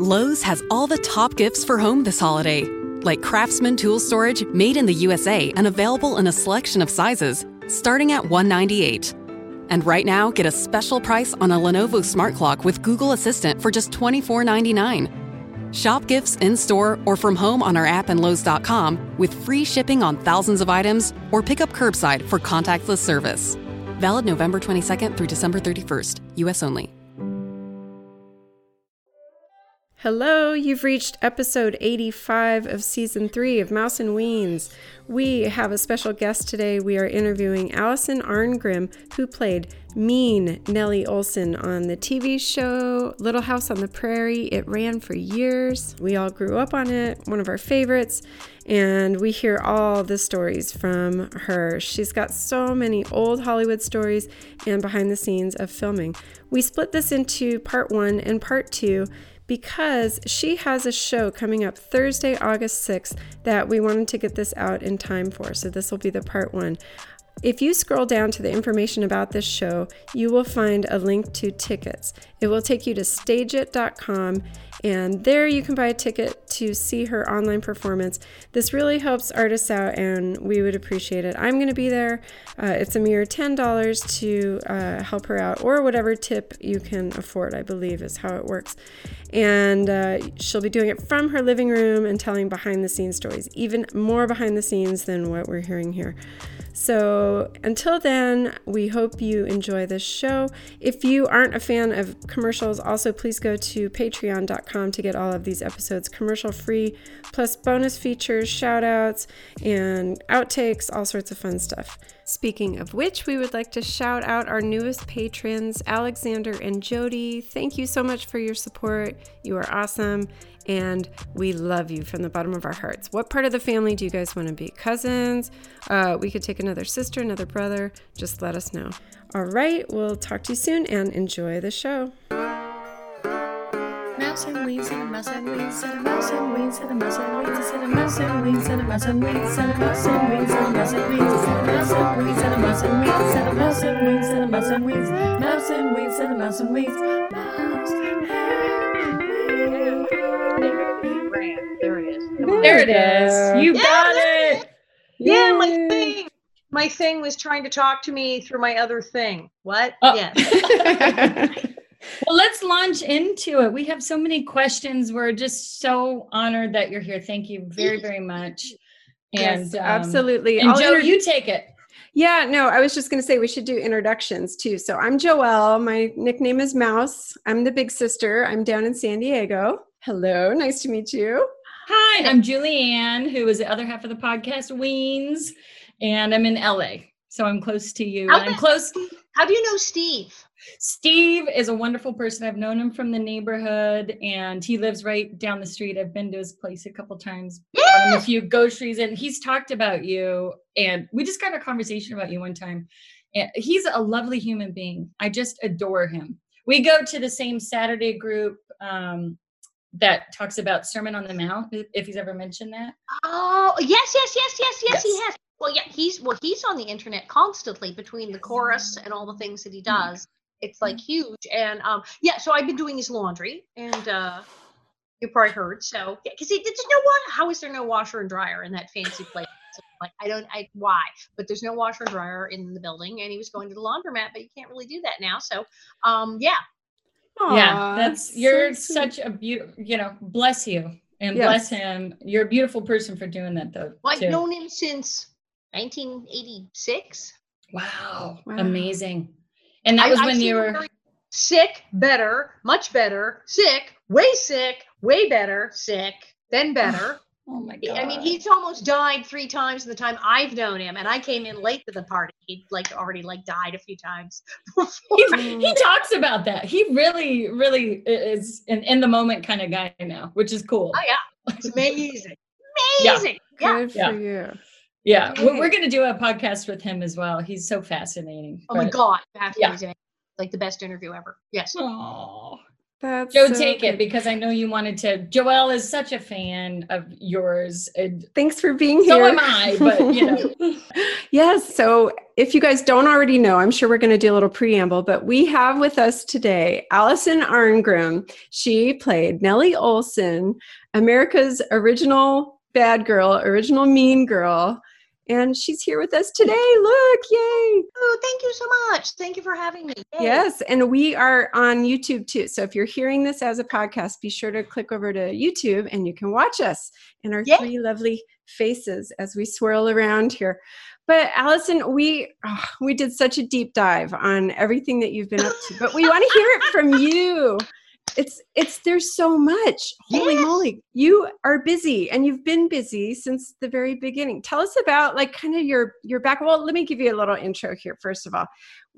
Lowe's has all the top gifts for home this holiday, like Craftsman tool storage made in the USA and available in a selection of sizes, starting at 198. And right now, get a special price on a Lenovo Smart Clock with Google Assistant for just $24.99. Shop gifts in store or from home on our app and Lowe's.com with free shipping on thousands of items or pick up curbside for contactless service. Valid November 22nd through December 31st, US only. Hello, you've reached episode 85 of season 3 of Mouse and Weens. We have a special guest today. We are interviewing Alison Arngrim, who played mean Nellie Oleson on the TV show Little House on the Prairie. It ran for years. We all grew up on it, one of our favorites, and we hear all the stories from her. She's got so many old Hollywood stories and behind the scenes of filming. We split this into part one and part two because she has a show coming up Thursday, August 6th that we wanted to get this out in time for. So this will be the part one. If you scroll down to the information about this show, you will find a link to tickets. It will take you to stageit.com, and there you can buy a ticket to see her online performance. This really helps artists out, and we would appreciate it. I'm going to be there. Uh, it's a mere $10 to uh, help her out, or whatever tip you can afford, I believe is how it works. And uh, she'll be doing it from her living room and telling behind the scenes stories, even more behind the scenes than what we're hearing here. So until then, we hope you enjoy this show. If you aren't a fan of commercials, also please go to patreon.com to get all of these episodes commercial free, plus bonus features, shout outs, and outtakes, all sorts of fun stuff. Speaking of which, we would like to shout out our newest patrons, Alexander and Jody. Thank you so much for your support. You are awesome and we love you from the bottom of our hearts. What part of the family do you guys want to be? Cousins? Uh, we could take another sister, another brother. Just let us know. All right, we'll talk to you soon and enjoy the show. Mouse and wings and a mouse and wings and a mouse and wings and a mouse and wings and a mouse and wings and a mouse and wings and a mouse and wings and a mouse and wings and a mouse and wings and a mouse and wings and a mouse and wings and a mouse and wings mouse and wings and a mouse and wings mouse there it is. There it is. You got there it. Yeah, my thing. My thing was trying to talk to me through my other thing. What? Oh. Yeah. Well, let's launch into it. We have so many questions. We're just so honored that you're here. Thank you very, very much. And yes, um, absolutely. And I'll Joe, inter- you take it. Yeah, no, I was just going to say we should do introductions too. So I'm Joelle. My nickname is Mouse. I'm the big sister. I'm down in San Diego. Hello, nice to meet you. Hi, I'm Julianne, who is the other half of the podcast, Weens, and I'm in LA. So I'm close to you. How I'm close. How do you know Steve? Steve is a wonderful person. I've known him from the neighborhood and he lives right down the street. I've been to his place a couple times, bought him a few groceries, and he's talked about you. And we just got a conversation about you one time. And he's a lovely human being. I just adore him. We go to the same Saturday group um, that talks about Sermon on the Mount, if he's ever mentioned that. Oh, yes, yes, yes, yes, yes, he Yes. has. Well, yeah, he's well, he's on the internet constantly between the chorus and all the things that he does. It's like huge. And um, yeah, so I've been doing his laundry, and uh, you probably heard. So yeah, because there's no water. How is there no washer and dryer in that fancy place? So, like I don't, I why? But there's no washer and dryer in the building, and he was going to the laundromat, but you can't really do that now. So um, yeah, yeah, that's you're sweet. such a beautiful, you know, bless you and Yes. bless him. You're a beautiful person for doing that though. well, I've too. known him since 1986. Wow, Wow. amazing. And that I- was I've when seen you were sick, better, much better, sick, way sick, way better, sick, then better. Oh my god. I mean, he's almost died three times in the time I've known him, and I came in late to the party. He'd like already like died a few times. before. he, he talks about that. He really, really is an in the moment kind of guy now, which is cool. Oh yeah, it's amazing, Yeah. amazing. Yeah. Good Yeah. for you. Yeah, we're, we're going to do a podcast with him as well. He's so fascinating. Oh my god, you Yeah. Like the best interview ever. Yes. Aw. That's Joe, so take it because I know you wanted to. Joelle is such a fan of yours. And Thanks for being so here. So am I, but you know. yes. So if you guys don't already know, I'm sure we're going to do a little preamble, but we have with us today Alison Arngrim. She played Nellie Oleson, America's original bad girl, original mean girl. And she's here with us today. Look, yay. Oh, thank you so much. Thank you for having me. Yay. Yes, and we are on YouTube too. So if you're hearing this as a podcast, be sure to click over to YouTube and you can watch us and our Yay. three lovely faces as we swirl around here. But Alison, we oh, we did such a deep dive on everything that you've been up to, but we want to hear it from you. It's it's there's so much. Holy Yes. moly. You are busy and you've been busy since the very beginning. Tell us about like kind of your your back. Well, let me give you a little intro here first of all.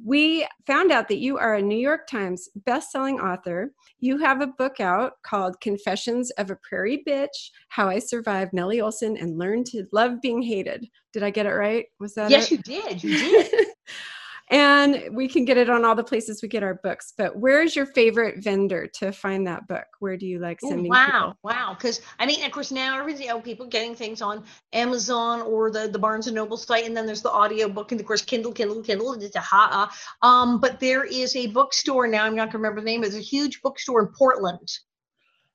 We found out that you are a New York Times best-selling author. You have a book out called Confessions of a Prairie Bitch: How I Survived Nellie Oleson and Learned to Love Being Hated. Did I get it right? Was that Yes, it? you did. You did. and we can get it on all the places we get our books. But where's your favorite vendor to find that book? Where do you like Oh, sending wow, people? wow. Because I mean, of course, now everything, you know, people getting things on Amazon or the the Barnes and Noble site, and then there's the audio book, and of course, Kindle, Kindle, Kindle. It's a ha. uh, Um, but there is a bookstore now. I'm not gonna remember the name. It's a huge bookstore in Portland.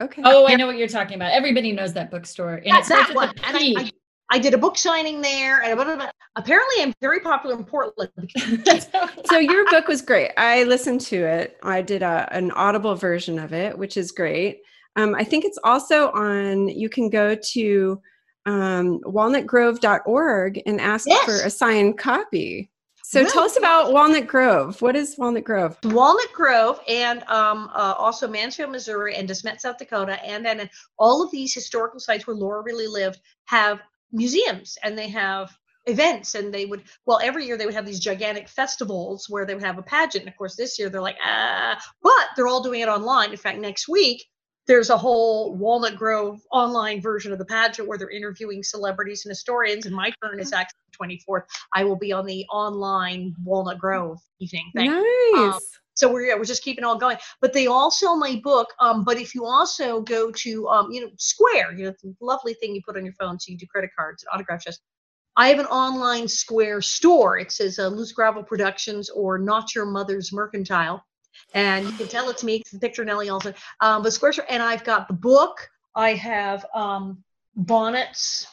Okay. Oh, I know what you're talking about. Everybody knows that bookstore. And it That's starts that with one. a And I, P. I, did a book signing there, and blah, blah, blah. apparently, I'm very popular in Portland. so your book was great. I listened to it. I did a, an audible version of it, which is great. Um, I think it's also on. You can go to um, walnutgrove.org and ask Yes. for a signed copy. So tell us about Walnut Grove. What is Walnut Grove? Walnut Grove and um, uh, also Mansfield, Missouri, and DeSmet, South Dakota, and then all of these historical sites where Laura really lived have museums and they have events and they would well every year they would have these gigantic festivals where they would have a pageant. And of course this year they're like ah but they're all doing it online. In fact next week there's a whole walnut grove online version of the pageant where they're interviewing celebrities and historians and my turn is actually the 24th i will be on the online walnut grove evening thing. Nice. um, so we're yeah, we're just keeping all going. But they all sell my book. Um, but if you also go to um, you know, Square, you know, the lovely thing you put on your phone, so you do credit cards and autograph shows. I have an online Square store. It says uh, Loose Gravel Productions or Not Your Mother's Mercantile, and you can tell it's me. It's the picture of Nellie also. Um, but Square store, and I've got the book. I have um, bonnets.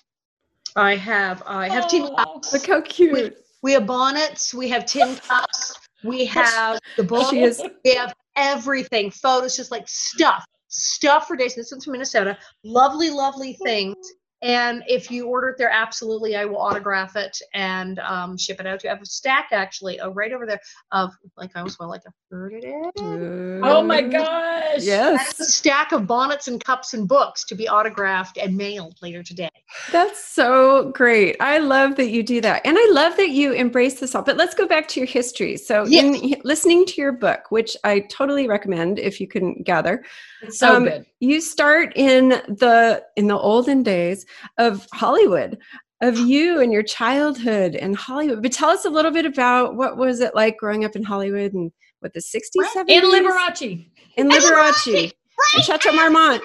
I have I have tin Oh. cups. Look how cute. We have bonnets. We have tin cups. We have the book. We have everything, photos, just like stuff, stuff for days. This one's from Minnesota. Lovely, lovely things. And if you order it there, absolutely, I will autograph it and um, ship it out to you. I have a stack actually, uh, right over there of like I was well, like a third of it. Oh my gosh. Yes. A stack of bonnets and cups and books to be autographed and mailed later today. That's so great. I love that you do that. And I love that you embrace this all. But let's go back to your history. So, in listening to your book, which I totally recommend if you can gather, It's so Um, good. you start in the in the olden days of Hollywood, of you and your childhood in Hollywood. But tell us a little bit about what was it like growing up in Hollywood and what the 60s, 70s? In Liberace. In And Liberace. Liberace, In Chateau Marmont.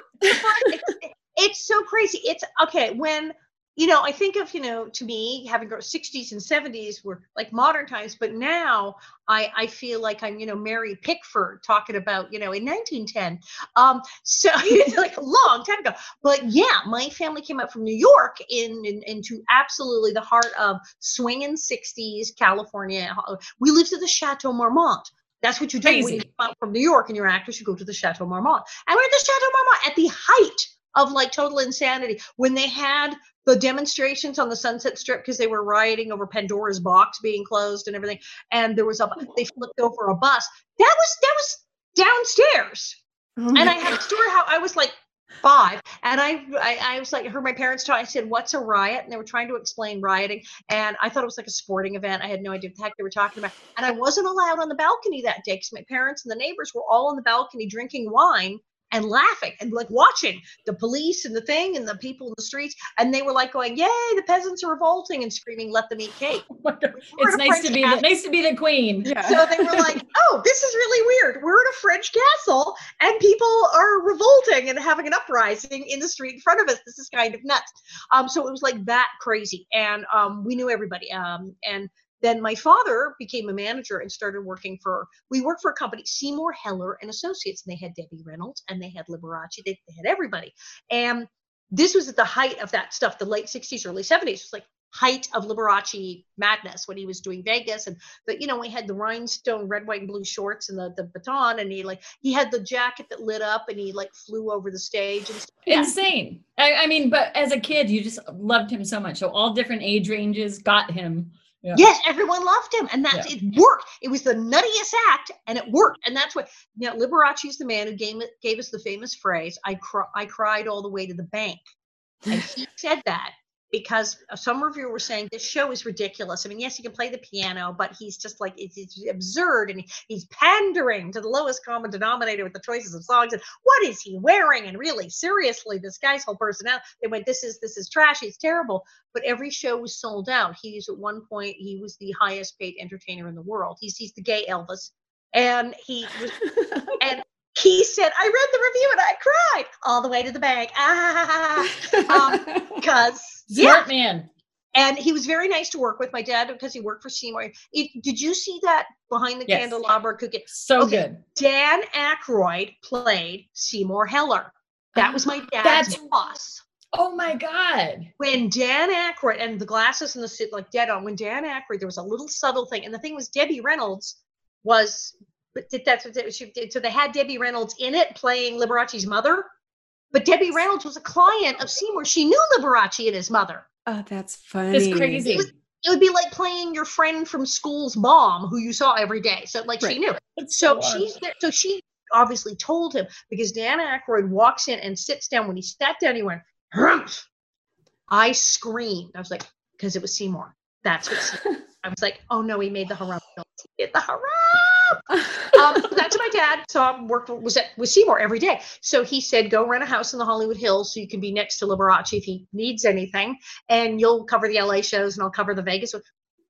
it's so crazy. It's okay when you know I think of you know to me having grown 60s and 70s were like modern times, but now I I feel like I'm you know Mary Pickford talking about you know in 1910. Um, so it's like a long time ago. But yeah, my family came out from New York in, in into absolutely the heart of swinging 60s California. We lived at the Chateau Marmont. That's what you do when you come out from New York and you're an actress. You go to the Chateau Marmont, and we're at the Chateau Marmont at the height of like total insanity when they had the demonstrations on the Sunset Strip because they were rioting over Pandora's box being closed and everything. And there was a they flipped over a bus. That was that was downstairs. Oh And I had a story how I was like five, and I, I I was like heard my parents talk. I said, "What's a riot?" And they were trying to explain rioting, and I thought it was like a sporting event. I had no idea what the heck they were talking about, and I wasn't allowed on the balcony that day because my parents and the neighbors were all on the balcony drinking wine and laughing and like watching the police and the thing and the people in the streets, and they were like going, "Yay, the peasants are revolting!" and screaming, "Let them eat cake." Oh my God. We were It's in a nice to be castle. the, nice to be the queen. Yeah. So they were like, oh, this is really weird. We're in a French castle and people are revolting and having an uprising in the street in front of us. This is kind of nuts. Um, so it was like that crazy. And um, we knew everybody. Um, and then my father became a manager and started working for we worked for a company seymour heller and associates and they had debbie reynolds and they had liberace they, they had everybody and this was at the height of that stuff the late 60s early 70s it was like height of liberace madness when he was doing vegas and but you know he had the rhinestone red white and blue shorts and the, the baton and he like he had the jacket that lit up and he like flew over the stage and. Yeah. Insane. I, I mean, but as a kid, you just loved him so much. So all different age ranges got him. Yeah. Yes, everyone loved him, and that's it worked. It was the nuttiest act, and it worked. And that's what you. Liberace is the man who gave, gave us the famous phrase, "I cry, I cried all the way to the bank," and he said that because some reviewer were saying this show is ridiculous. I mean, yes, he can play the piano, but he's just like it's, it's absurd, and he's pandering to the lowest common denominator with the choices of songs. And what is he wearing? And really, seriously, this guy's whole personality. They went, "This is this is trash. It's terrible." But every show was sold out. He's at one point he was the highest paid entertainer in the world. He's he's the gay Elvis, and he was and he said, I read the review and I cried all the way to the bank. Ah, because Smart man. And he was very nice to work with. My dad, because he worked for Seymour. It, did you see that behind the Yes. candelabra cookie? So Okay. good. Dan Aykroyd played Seymour Heller. That oh, was my dad's That's- boss. Oh my God. When Dan Aykroyd and the glasses and the suit like dead on. When Dan Aykroyd, there was a little subtle thing, and the thing was Debbie Reynolds was, but that's what she did. So they had Debbie Reynolds in it playing Liberace's mother, but Debbie Reynolds was a client of Seymour. She knew Liberace and his mother. Oh, that's funny. It's crazy. It was- It would be like playing your friend from school's mom who you saw every day. So like Right. she knew. It's So odd. she's there. So she obviously told him because Dan Aykroyd walks in and sits down. When he sat down, he went, "Humph." I screamed. I was like, because it was Seymour. That's what I was like, oh no, he made the haram. He did the haram. Um, that's my dad. So I worked was at with Seymour every day. So he said, go rent a house in the Hollywood Hills so you can be next to Liberace if he needs anything, and you'll cover the LA shows and I'll cover the Vegas.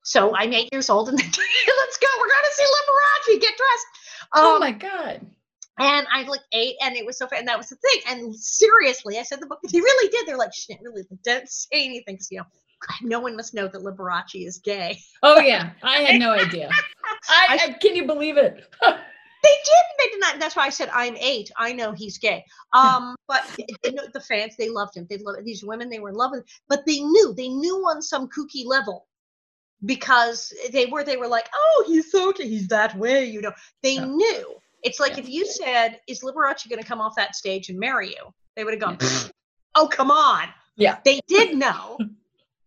So I'm eight years old and let's go. We're gonna see Liberace. Get dressed. oh Um, my God. and I like ate, and it was so fun. And that was the thing. And seriously, I said the book. He really did. They're like, shit, really, don't say anything, because you know, no one must know that Liberace is gay. Oh yeah. I had no idea. I, I can you believe it? They didn't. They did not. That's why I said I'm eight. I know he's gay. Um, but you know, the fans, they loved him. They loved these women. They were in love with. Him. But they knew. They knew on some kooky level because they were. They were like, oh, he's so. gay. He's that way. You know. They Yeah. knew. It's like Yeah. if you said, "Is Liberace going to come off that stage and marry you?" They would have gone, "Oh, come on." Yeah. They did know.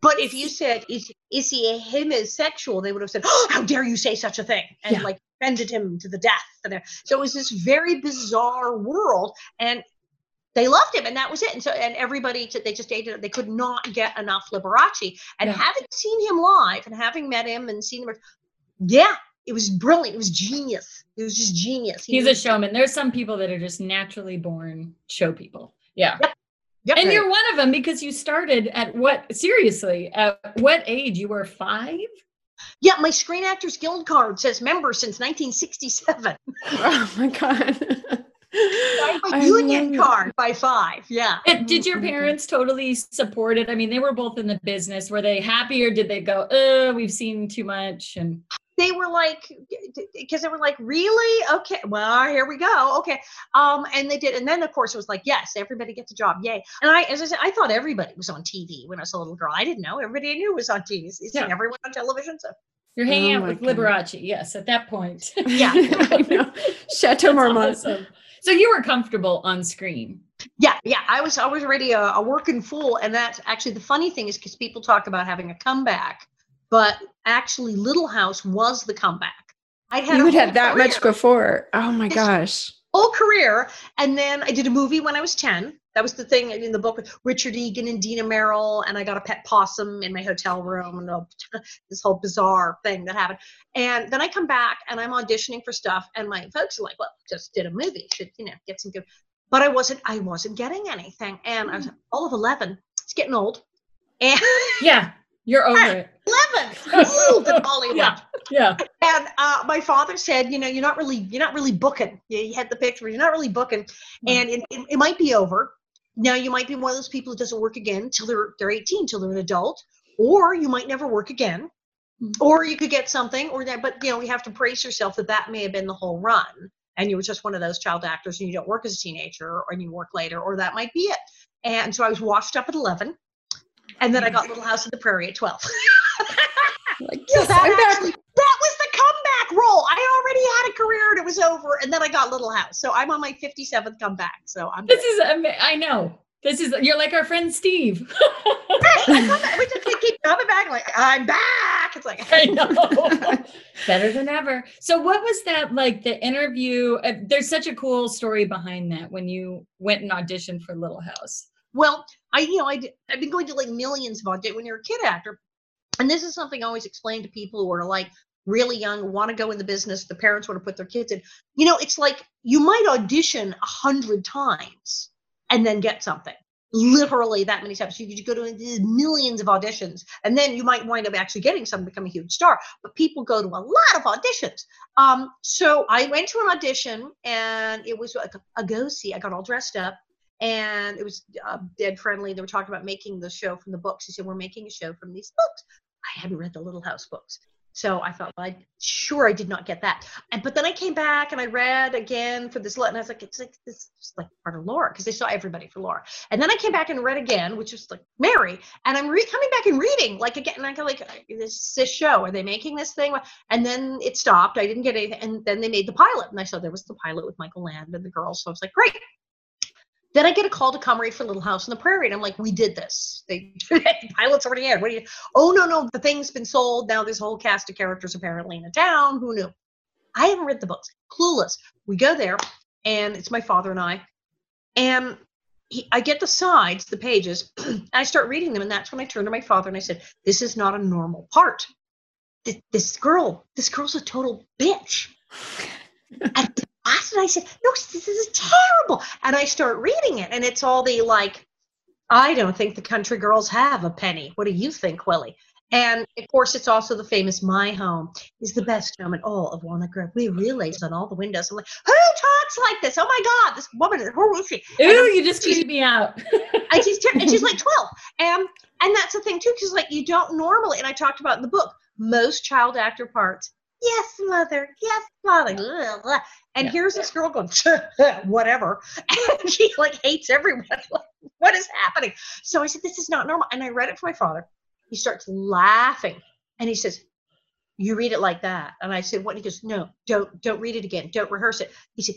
But if you said, "Is is he a homosexual?" They would have said, oh, "How dare you say such a thing?" and Yeah. like offended him to the death. So it was this very bizarre world, and they loved him, and that was it. And so, and everybody they just dated. They could not get enough Liberace. And Yeah. having seen him live and having met him and seen him, yeah, it was brilliant. It was genius. It was just genius. He He's a showman. There's some people that are just naturally born show people. Yeah. Yep. And you're one of them because you started at what? Seriously, at what age? You were five? yeah. My Screen Actors Guild card says member since 1967. oh my god. I have a I union card by five. Yeah. And did your Oh my God. parents totally support it? I mean, they were both in the business. Were they happy or did they go, uh, we've seen too much? And they were like because they were like really okay well here we go okay um and they did and then of course it was like yes everybody gets a job yay and i as i said i thought everybody was on tv when i was a little girl i didn't know everybody I knew was on tv you Yeah. everyone on television so you're hanging Oh out my with God. Liberace. Yes, at that point. yeah I know. Chateau Marmont. awesome. So you were comfortable on screen. yeah yeah i was i was already a, a working fool and that's actually the funny thing is because people talk about having a comeback but actually little house was the comeback i had You would have that much before. Oh my Yes. gosh. whole career. And then I did a movie when I was 10. That was the thing in the book with Richard Egan and Dina Merrill. And I got a pet possum in my hotel room and this whole bizarre thing that happened. And then I come back and I'm auditioning for stuff. And my folks are like, well, just did a movie. Should, you know, get some good. But I wasn't, I wasn't getting anything. And I was hmm. all of 11. It's getting old. And Yeah, you're over it. 11, old in Hollywood. Yeah. Yeah. And uh, my father said, you know, you're not really, you're not really booking. You, you had the picture, you're not really booking, and it, it, it might be over. Now you might be one of those people who doesn't work again till they're they're 18, till they're an adult, or you might never work again. or you could get something or that but you know you have to brace yourself that that may have been the whole run and you were just one of those child actors and you don't work as a teenager or you work later or that might be it and so i was washed up at 11 and then i got little house on the prairie at 12 Like, so yes, that I'm actually that was the comeback role i already had a career and it was over and then i got little house so i'm on my 57th comeback so i'm This is ama- I know. This is you're like our friend Steve. I love it. we just we keep coming back like i'm back it's like I know. Better than ever. So what was that like the interview? Uh, there's such a cool story behind that when you went and auditioned for Little House. Well, I you know I I've been going to like millions of auditions when you're a kid actor, and this is something I always explain to people who are like really young, want to go in the business, the parents want to put their kids in. You know, it's like you might audition a hundred times and then get something. Literally that many times. You could go to millions of auditions, and then you might wind up actually getting some, become a huge star. But people go to a lot of auditions. Um, so I went to an audition, and it was like a go see. I got all dressed up and it was uh, Ed Friendly. They were talking about making the show from the books. He said, "We're making a show from these books." I hadn't read the Little House books, so I thought, well, I sure I did not get that. And but then I came back and I read again for this, and I was like, it's like this is like part of Laura because they saw everybody for Laura. And then I came back and read again, which was like Mary, and I'm re- coming back and reading like again, and I go like, this this show, are they making this thing? And then it stopped. I didn't get anything, and then they made the pilot, and I saw there was the pilot with Michael Land and the girls. So I was like, great. Then I get a call to come read for Little House on the Prairie, and I'm like, "We did this. They the pilot's already aired. What do you? Oh no, no, the thing's been sold. Now there's a whole cast of characters apparently in a town. Who knew? I haven't read the books. Clueless. We go there, and it's my father and I, and he, I get the sides, the pages, and I start reading them, and that's when I turned to my father and I said, "This is not a normal part. This, this girl, this girl's a total bitch." night I said, "No, this is terrible." And I start reading it, and it's all the like, "I don't think the country girls have a penny. What do you think, Willie?" And of course, it's also the famous "My home is the best home in all of Walnut Grove. We relays on all the windows." I'm like, "Who talks like this? Oh my God, this woman! Who is she?" Ooh, you just creeped me out. and she's ter- and she's like 12 and and that's the thing too because like you don't normally and i talked about in the book most child actor parts yes mother yes father and Yeah. here's this girl going whatever and she like hates everyone like, what is happening so i said this is not normal and i read it for my father he starts laughing and he says you read it like that and i said what he goes no don't don't read it again don't rehearse it he said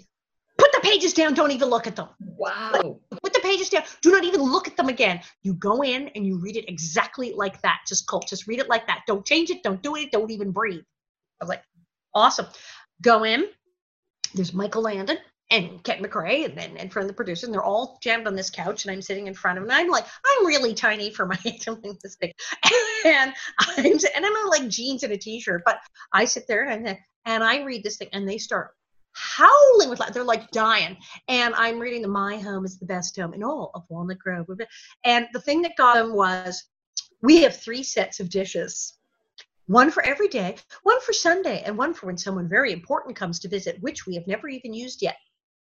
put the pages down don't even look at them wow. put the pages down. Do not even look at them again. You go in and you read it exactly like that. Just cult. Just read it like that. Don't change it. Don't do it. Don't even breathe. I was like, awesome. Go in. There's Michael Landon and Kent McCray and then and from the producers. And they're all jammed on this couch, and I'm sitting in front of them. And I'm like, I'm really tiny for my like this big, and I'm and I'm in like jeans and a t-shirt. But I sit there and I, and I read this thing, and they start howling with laugh. They're like dying and I'm reading the My Home is the best home in all of Walnut Grove. And the thing that got them was we have three sets of dishes. One for every day, one for Sunday, and one for when someone very important comes to visit, which we have never even used yet.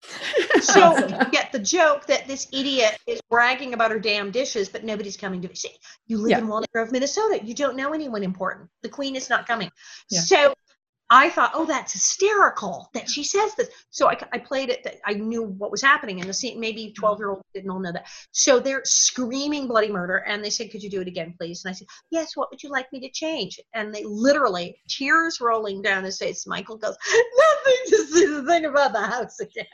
So you get the joke that this idiot is bragging about her damn dishes, but nobody's coming to see. You live Yeah. in Walnut Grove, Minnesota. You don't know anyone important. The queen is not coming. Yeah. So I thought, oh, that's hysterical that she says this. So I, I played it. That I knew what was happening in the scene. Maybe mm-hmm. twelve year old didn't all know that. So they're screaming bloody murder, and they said, "Could you do it again, please?" And I said, "Yes. What would you like me to change?" And they literally tears rolling down his face. Michael goes, "Nothing to see the thing about the house again."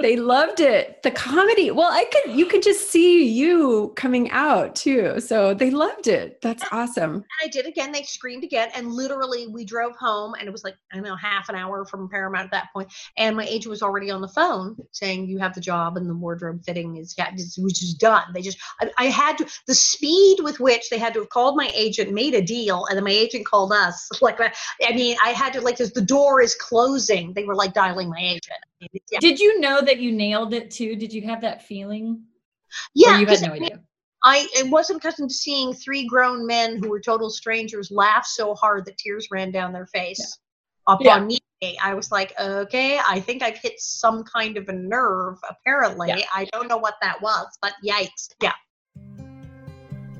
They loved it. The comedy. Well, I could you could just see you coming out too. So they loved it. That's awesome. And I did again. They screamed again, and literally we drove home, and it was like I don't know half an hour from Paramount at that point. and my agent was already on the phone saying you have the job, and the wardrobe fitting is yeah, which is done. They just I, I had to the speed with which they had to have called my agent, made a deal, and then my agent called us. Like I mean, I had to like as the door is closing, they were like dialing my agent. Yeah, Did you know that you nailed it too? Did you have that feeling? yeah. Or you 'cause had no I idea. I it wasn't accustomed to seeing three grown men who were total strangers laugh so hard that tears ran down their face upon Yeah. me. I was like, okay, I think I've hit some kind of a nerve. Apparently, Yeah. I don't know what that was, but yikes! Yeah,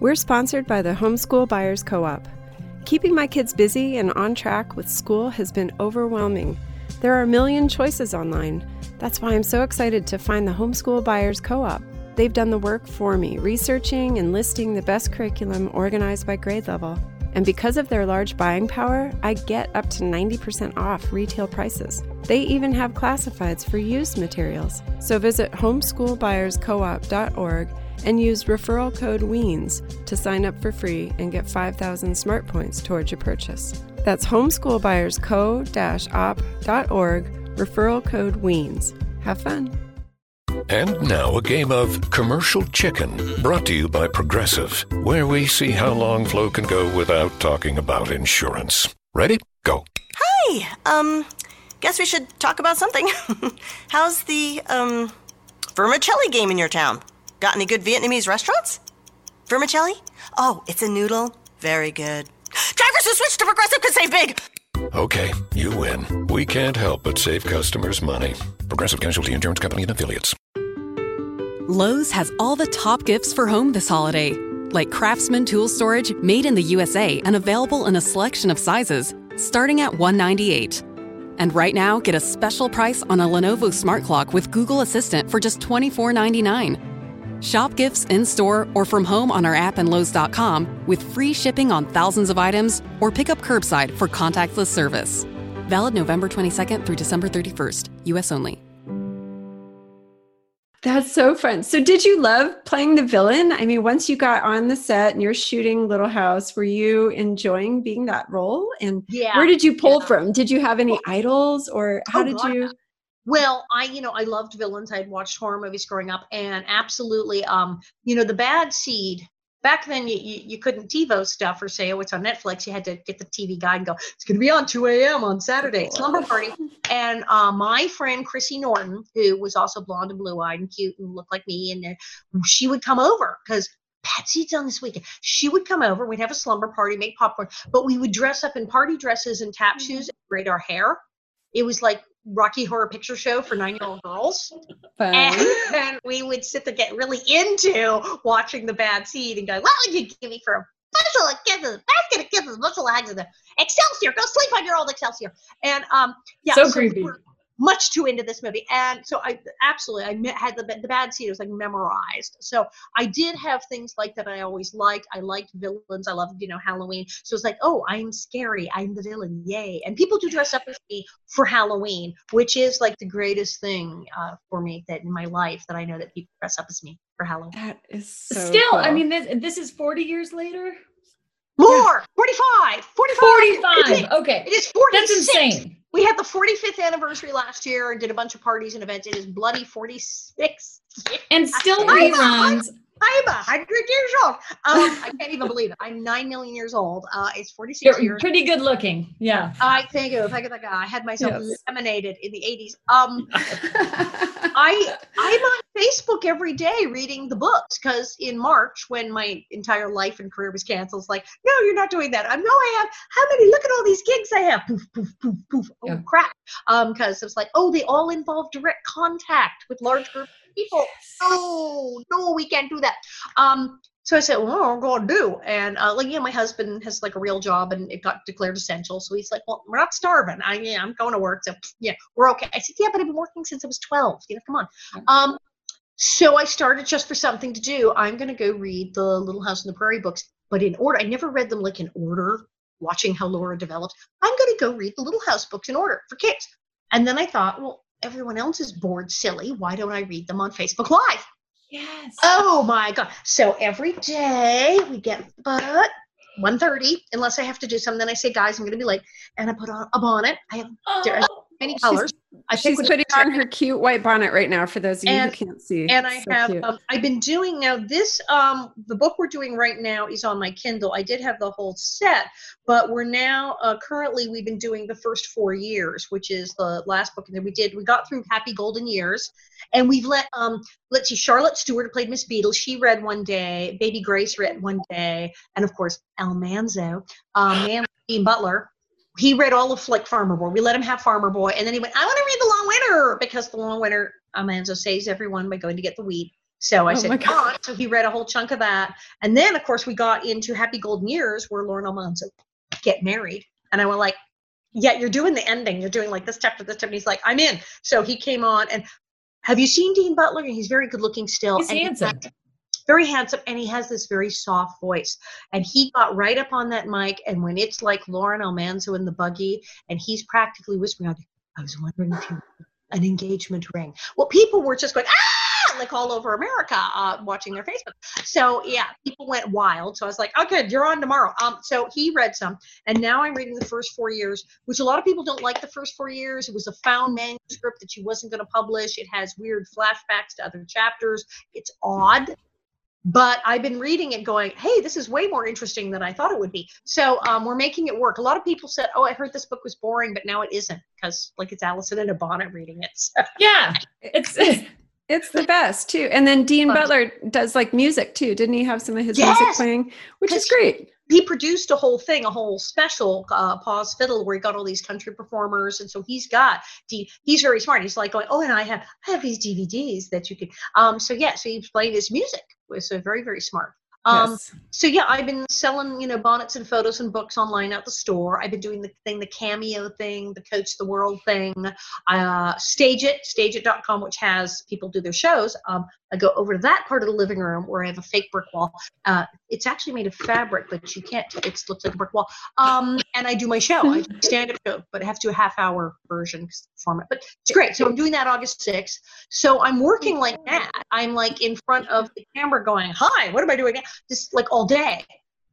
We're sponsored by the Homeschool Buyers Co op. Keeping my kids busy and on track with school has been overwhelming. There are a million choices online. That's why I'm so excited to find the Homeschool Buyers Co op. They've done the work for me, researching and listing the best curriculum organized by grade level. And because of their large buying power, I get up to 90% off retail prices. They even have classifieds for used materials. So visit homeschoolbuyerscoop.org and use referral code WEENS to sign up for free and get 5,000 smart points towards your purchase. That's homeschoolbuyersco-op.org, referral code WEENS. Have fun. And now a game of commercial chicken brought to you by Progressive, where we see how long Flo can go without talking about insurance. Ready? Go. Hi. Um, guess we should talk about something. How's the um vermicelli game in your town? Got any good Vietnamese restaurants? Vermicelli? Oh, it's a noodle. Very good. Drivers who switch to Progressive can save big. Okay, you win. We can't help but save customers money. Progressive Casualty Insurance Company and Affiliates. Lowe's has all the top gifts for home this holiday, like Craftsman tool storage made in the USA and available in a selection of sizes, starting at 198. And right now, get a special price on a Lenovo Smart Clock with Google Assistant for just $24.99. Shop gifts in store or from home on our app and Lowe's.com with free shipping on thousands of items or pick up curbside for contactless service. Valid November 22nd through December 31st, US only. That's so fun. So, did you love playing the villain? I mean, once you got on the set and you're shooting Little House, were you enjoying being that role? And Yeah. where did you pull yeah. from? Did you have any idols or how Oh, did God, you? Well, I, you know, I loved villains. I'd watched horror movies growing up, and absolutely, um, you know, the bad seed. Back then, you, you, you couldn't TiVo stuff or say, oh, it's on Netflix. You had to get the TV guide and go, it's going to be on 2 a.m. on Saturday, slumber party. And uh, my friend Chrissy Norton, who was also blonde and blue eyed and cute and looked like me, and uh, she would come over because bad seeds on this weekend. She would come over. We'd have a slumber party, make popcorn, but we would dress up in party dresses and tap shoes and braid our hair. It was like Rocky Horror Picture Show for nine year old girls. Fun? And, then we would sit there get really into watching the bad seed and go, what would you give me for a bushel of kisses, basket of kisses, bushel of eggs, and the Excelsior, go sleep on your old Excelsior. And um, yeah, So we creepy. were much too into this movie, and so I absolutely I had the the bad seed it was like memorized. So I did have things like that I always liked. I liked villains. I loved you know Halloween. So it's like, oh, I'm scary. I'm the villain. Yay! And people do dress up as me for Halloween, which is like the greatest thing uh, for me that in my life that I know that people dress up as me for Halloween. that is so Still, I mean, this, this is 40 years later? More 45, 45, 45. Okay. It is 46. That's insane. We had the 45th anniversary last year and did a bunch of parties and events. It is bloody 46. And still reruns. I'm a hundred years old. Um, I can't even believe it. I'm nine million years old. Uh, it's 46 You're years. pretty good looking. Yeah. I thank you. Thank you. Thank you. I had myself Yes. lemonaded in the 80s. Um, I I'm on Facebook every day reading the books because in March, when my entire life and career was canceled, it's like, no, you're not doing that. I'm no, I have how many? Look at all these gigs I have. Poof, poof, poof, poof. Oh Yeah. crap. Um, because it's like, oh, they all involve direct contact with large groups of people. Oh no, we can't do that. Um, so I said, well, what am I going to do? And uh, like, yeah, my husband has like a real job and it got declared essential. So he's like, well, we're not starving. I, yeah, I'm going to work. So yeah, we're okay. I said, yeah, but I've been working since I was 12. You know, come on. Um, so I started just for something to do. I'm going to go read the Little House on the Prairie books, but in order. I never read them like in order, watching how Laura developed. I'm going to go read the Little House books in order for kids. And then I thought, well, everyone else is bored silly. Why don't I read them on Facebook Live? Yes. Oh my god! So every day we get but 1.30, unless I have to do something. Then I say, guys, I'm going to be late, and I put on a bonnet. I have Oh, many colors. I She's putting on her cute white bonnet right now for those of you And- who can't see. and I So have um, I've been doing now this um the book we're doing right now is on my Kindle. I did have the whole set, but we're now uh, currently we've been doing the first four years, which is the last book, and then we did we got through Happy Golden Years, and we've let um let's see Charlotte Stewart played Miss Beadle. She read one day, Baby Grace read one day, and of course Almanzo, um, Man Dean Butler. He read all of Flick Farmer Boy. We let him have Farmer Boy, and then he went, "I want to read The Long Winter," because The Long Winter, Almanzo saves everyone by going to get the wheat. So I Oh said, my "Come on." So he read a whole chunk of that, and then of course we got into Happy Golden Years, where Lauren Almanzo get married. And I went like, yeah, you're doing the ending. You're doing like this chapter, this chapter. And he's like, I'm in. So he came on and have you seen Dean Butler? And He's very good looking still. He's and handsome. Very handsome and he has this very soft voice. And he got right up on that mic and when it's like lauren almanzo in the buggy and he's practically whispering i was wondering if you an engagement ring. Well people were just going ah! like all over america uh, watching their facebook. So yeah people went wild. So i was like okay you're on tomorrow. Um so he read some and now i'm reading the first four years which a lot of people don't like the first four years. It was a found manuscript that she wasn't going to publish. It has weird flashbacks to other chapters. It's odd but I've been reading it going, hey, this is way more interesting than I thought it would be. So um, we're making it work. A lot of people said, oh, I heard this book was boring, but now it isn't because like it's Alison in a bonnet reading it. So. Yeah, it's It's the best too. And then Dean Fun. Butler does like music too. Didn't he have some of his Yes, music playing? Which is great. He produced a whole thing, a whole special uh, Pa's Fiddle where he got all these country performers, and so he's got. D- he's very smart. He's like going, oh, and I have I have these DVDs that you could. Um, so yeah, so he's playing his music. So very very smart. Um, yes. so yeah, I've been selling, you know, bonnets and photos and books online at the store. I've been doing the thing, the cameo thing, the coach the world thing. Uh, stage it, stageit.com, which has people do their shows. Um, I go over to that part of the living room where I have a fake brick wall. Uh, it's actually made of fabric, but you can't. It looks like a brick wall. Um, and I do my show. I stand up show, but I have to do a half hour version 'cause But it's great. So I'm doing that August 6th. So I'm working like that. I'm like in front of the camera going, "Hi, what am I doing?" now?" Just like all day.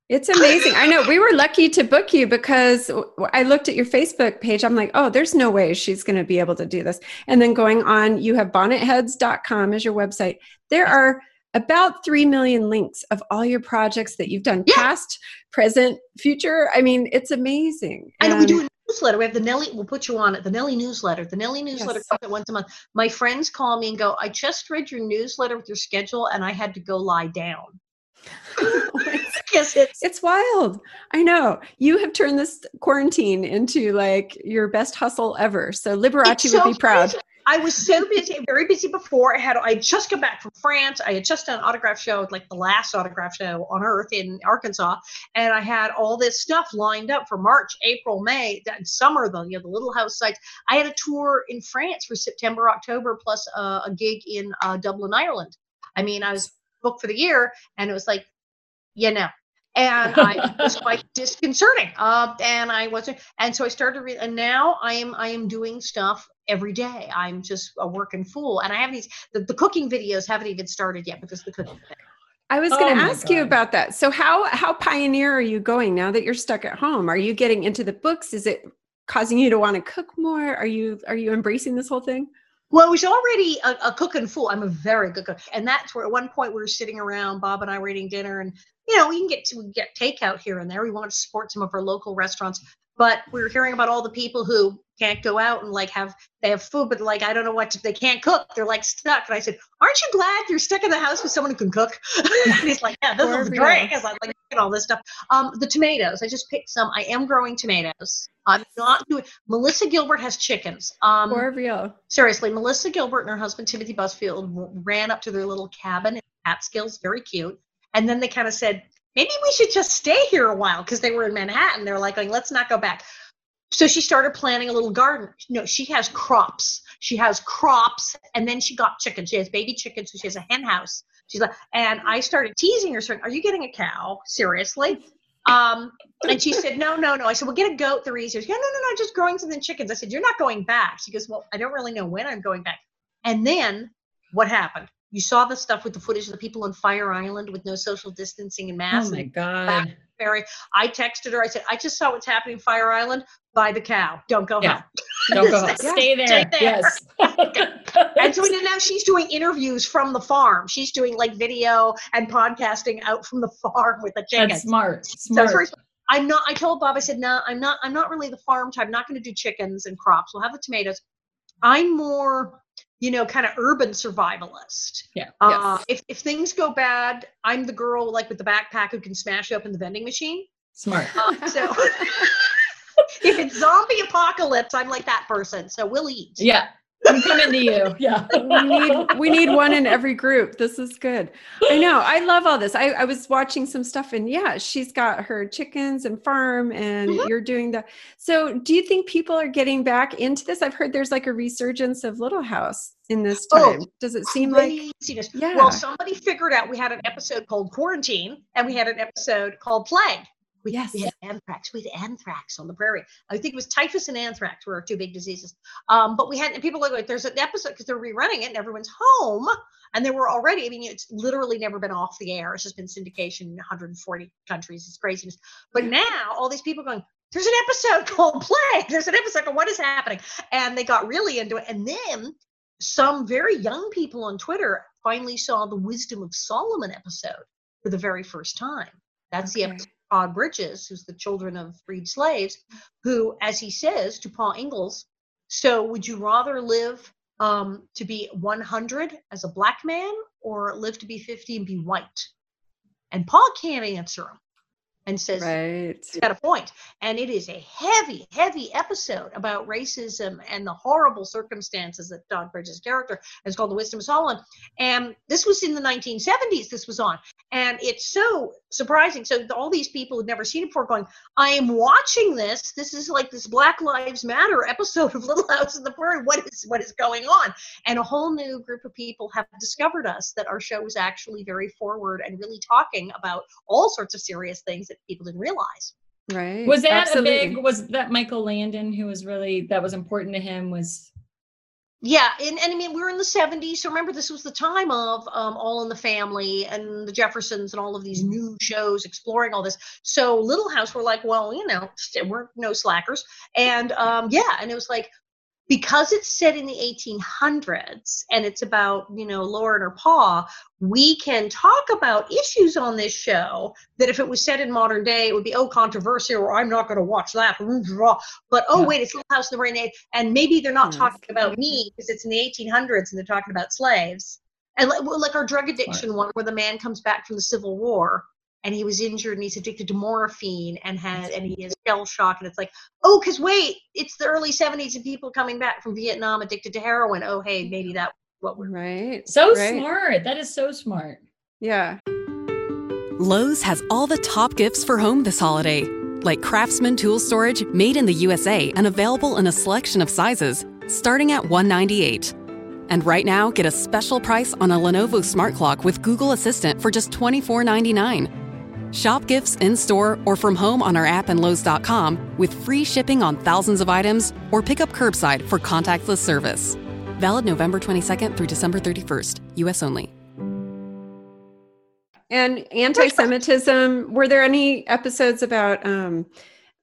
It's amazing. I know we were lucky to book you because I looked at your Facebook page. I'm like, oh, there's no way she's going to be able to do this. And then going on, you have bonnetheads.com as your website. There are about 3 million links of all your projects that you've done, Yeah. past, present, future. I mean, it's amazing. And we do a newsletter. We have the Nelly. We'll put you on it. The Nelly newsletter. The Nelly newsletter Yes. comes out once a month. My friends call me and go, "I just read your newsletter with your schedule, and I had to go lie down." Because it's It's wild. I know. You have turned this quarantine into like your best hustle ever. So Liberace It's would be proud. crazy. I was so busy, very busy before. I had I just come back from France. I had just done an autograph show, like the last autograph show on earth in Arkansas, and I had all this stuff lined up for March, April, May, that summer. The you know the Little House sites. I had a tour in France for September, October, plus uh, a gig in uh, Dublin, Ireland. I mean, I was booked for the year, and it was like, you know. And I it was quite disconcerting. Uh, and I wasn't, and so I started, re- and now I am, I am doing stuff every day. I'm just a working fool, and I have these. The, the cooking videos haven't even started yet because the cooking. Thing. I was Oh going to my ask you about that. So how how pioneer are you going now that you're stuck at home? Are you getting into the books? Is it causing you to want to cook more? Are you are you embracing this whole thing? Well, I was already a, a cooking fool. I'm a very good cook, and that's where at one point we were sitting around, Bob and I were eating dinner, and you know we can get to we get takeout here and there. We want to support some of our local restaurants, but we were hearing about all the people who can't go out and like have they have food, but like I don't know what to, they can't cook. They're like stuck, and I said, "Aren't you glad you're stuck in the house with someone who can cook?" and he's like, "Yeah, this is great." Because I'm like looking at all this stuff. Um, the tomatoes, I just picked some. I am growing tomatoes. I'm not doing. Melissa Gilbert has chickens. Um, For real? seriously, Melissa Gilbert and her husband Timothy Busfield ran up to their little cabin in Catskills, very cute. And then they kind of said, maybe we should just stay here a while because they were in Manhattan. They're like, going, let's not go back. So she started planting a little garden. No, she has crops. She has crops, and then she got chickens. She has baby chickens. So she has a hen house. She's like, and I started teasing her, saying, "Are you getting a cow? Seriously?" Um, and she said, "No, no, no." I said, "Well, get a goat. They're easier." She goes, "No, no, no, just growing some chickens." I said, "You're not going back." She goes, "Well, I don't really know when I'm going back." And then what happened? You saw the stuff with the footage of the people on Fire Island with no social distancing and masks. Oh masks. my god. Barry, I texted her. I said, "I just saw what's happening in Fire Island. Buy the cow. Don't go Yeah. home." Don't go. Yeah. Stay there. Stay there. Yes. And so then now she's doing interviews from the farm. She's doing like video and podcasting out from the farm with the chickens. That's smart. Smart. first, I'm not. I told Bob. I said, "No, I'm not. I'm not really the farm type. I'm not going to do chickens and crops. We'll have the tomatoes. I'm more, you know, kind of urban survivalist. yeah. Uh, if if things go bad, I'm the girl like with the backpack who can smash open the vending machine. Smart. Uh, so if it's zombie apocalypse, I'm like that person. So we'll eat. Yeah. I'm coming to you. Yeah. we need we need one in every group. This is good. I know. I love all this. I, I was watching some stuff and yeah, she's got her chickens and farm and Mhm. you're doing the so do you think people are getting back into this? I've heard there's like a resurgence of Little House in this Oh, time. Does it seem like Yeah. Well, somebody figured out we had an episode called Quarantine and we had an episode called Plague. We, Yes. we had anthrax. We had anthrax on the prairie. I think it was typhus and anthrax were our two big diseases. Um, but we had and people are like, there's an episode because they're rerunning it and everyone's home. And they were already, I mean, it's literally never been off the air. It's just been syndication in 140 countries. It's craziness. But now all these people going, there's an episode called Plague. There's an episode called What is Happening? And they got really into it. And then some very young people on Twitter finally saw the Wisdom of Solomon episode for the very first time. That's the episode Todd Bridges, who's the children of freed slaves, who, as he says to Pa Ingalls, so would you rather live um, to be 100 as a black man or live to be 50 and be white? And Pa can't answer him and says, right? He's got a point. And it is a heavy, heavy episode about racism and the horrible circumstances that Don Bridges' character it's called The Wisdom of Solomon. And this was in the 1970s, this was on. And it's so surprising. So all these people who'd never seen it before going, I am watching this. This is like this Black Lives Matter episode of Little House on the Prairie. What is what is going on? And a whole new group of people have discovered us that our show was actually very forward and really talking about all sorts of serious things that people didn't realize. Right. Was that Absolutely. a big? Was that Michael Landon who was really that was important to him? Was Yeah, and, and I mean we were in the 70s, so remember this was the time of um, All in the Family and the Jeffersons and all of these new shows exploring all this. So Little House were like, well, you know, we're no slackers, and um, yeah, and it was like because it's set in the 1800s and it's about you know Laura and her pa, we can talk about issues on this show that if it was set in modern day, it would be oh controversial or I'm not going to watch that. But oh Yeah. wait, it's Little House in the Rain, and maybe they're not Yes. talking about me because it's in the 1800s and they're talking about slaves. And like, like our drug addiction one, where the man comes back from the Civil War and he was injured and he's addicted to morphine and had and he has shell shock and it's like, oh, because wait, it's the early 70s and people coming back from Vietnam addicted to heroin. Oh, hey, maybe that what we're right. so right. smart. That is so smart. Yeah. Lowe's has all the top gifts for home this holiday, like Craftsman tool storage made in the USA and available in a selection of sizes, starting at 198. And right now, get a special price on a Lenovo Smart Clock with Google Assistant for just $24.99. Shop gifts in store or from home on our app and Lowe's.com with free shipping on thousands of items or pick up curbside for contactless service. Valid November 22nd through December 31st, US only. And anti-Semitism. Were there any episodes about um,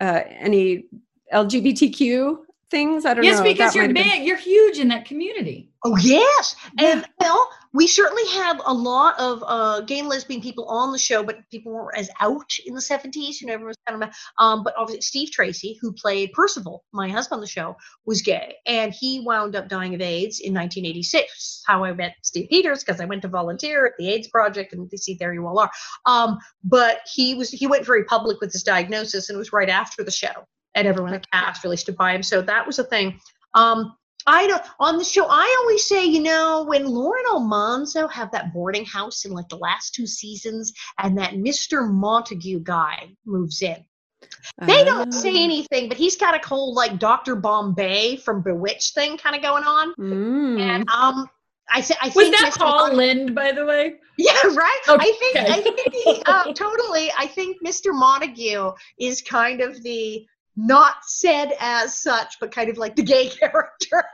uh, any LGBTQ things? I don't Yes, know. Yes, because That you're might have been- big. You're huge in that community. Oh yes, and well, we certainly have a lot of uh, gay and lesbian people on the show, but people weren't as out in the seventies. You know, everyone was kind of. Um, but obviously, Steve Tracy, who played Percival, my husband on the show, was gay, and he wound up dying of AIDS in 1986. How I met Steve Peters because I went to volunteer at the AIDS Project, and you see there you all are. Um, but he was he went very public with his diagnosis, and it was right after the show, and everyone in the cast really stood by him. So that was a thing. Um, I don't on the show. I always say, you know, when Lauren Almanzo have that boarding house in like the last two seasons, and that Mr. Montague guy moves in, they don't say Ah. anything, but he's got a whole like Doctor Bombay from Bewitched thing kind of going on. Mm. And um, I say, I Was think that Mr. Paul Mon- Lynde, by the way? Yeah, right. I think I think he, uh, totally. I think Mr. Montague is kind of the not said as such, but kind of like the gay character.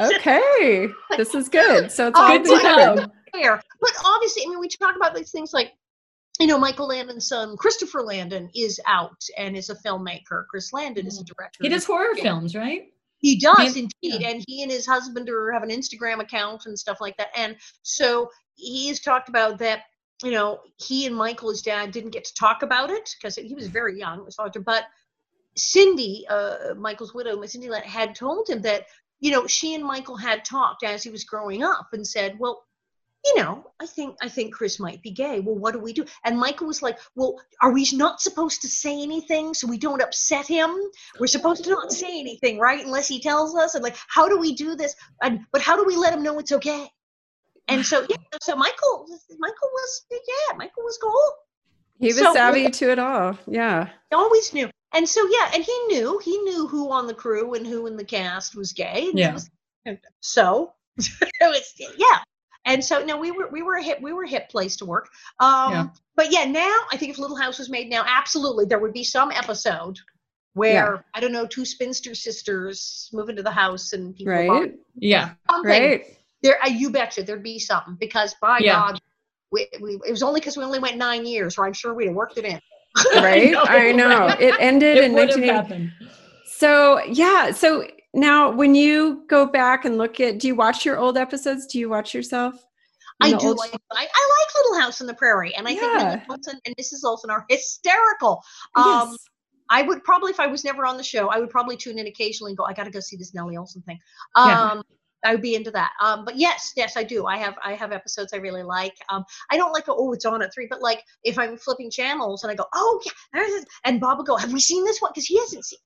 okay, this is good. So it's Oh, all Good to know. fair. But obviously, I mean, we talk about these things like, you know, Michael Landon's son, Christopher Landon, is out and is a filmmaker. Chris Landon is a director. He does horror Yeah. films, right? He does Yeah. indeed, and he and his husband are have an Instagram account and stuff like that. And so he's talked about that. You know, he and Michael, his dad, didn't get to talk about it because he was very young. It was hard to, but Cindy, uh, Michael's widow, Miss Cindy, had told him that you know she and Michael had talked as he was growing up and said, well, you know, I think I think Chris might be gay. Well, what do we do? And Michael was like, well, are we not supposed to say anything so we don't upset him? We're supposed to not say anything, right? Unless he tells us. And like, how do we do this? And but how do we let him know it's okay? And so yeah, so Michael Michael was yeah, Michael was cool. He was So- savvy to it all. Yeah. He always knew. And so yeah, and he knew he knew who on the crew and who in the cast was gay. Yeah. was- so was yeah. And so no, we were we were a hip we were a hip place to work. Um Yeah. but yeah, now I think if Little House was made now, absolutely there would be some episode where I don't know, two spinster sisters move into the house and people Right. bond- Yeah. something. Right. There uh, you betcha there'd be something because by Yeah. God we, we, it was only because we only went nine years, or I'm sure we'd have worked it in. Right. know. I know. It ended It in would 1980. happened. So yeah. So now when you go back and look at, do you watch your old episodes? Do you watch yourself? I do. old- I, I, I like Little House on the Prairie, and I think Yeah. Nellie Oleson and Mrs. Oleson are hysterical. Um, Yes. I would probably, if I was never on the show, I would probably tune in occasionally and go, I got to go see this Nellie Oleson thing. Yeah. I would be into that. Um, but yes, yes, I do. I have, I have episodes I really like. Um, I don't like, oh, it's on at three, but like if I'm flipping channels and I go, oh yeah, there's this, and Bob will go, have we seen this one? Because he hasn't seen.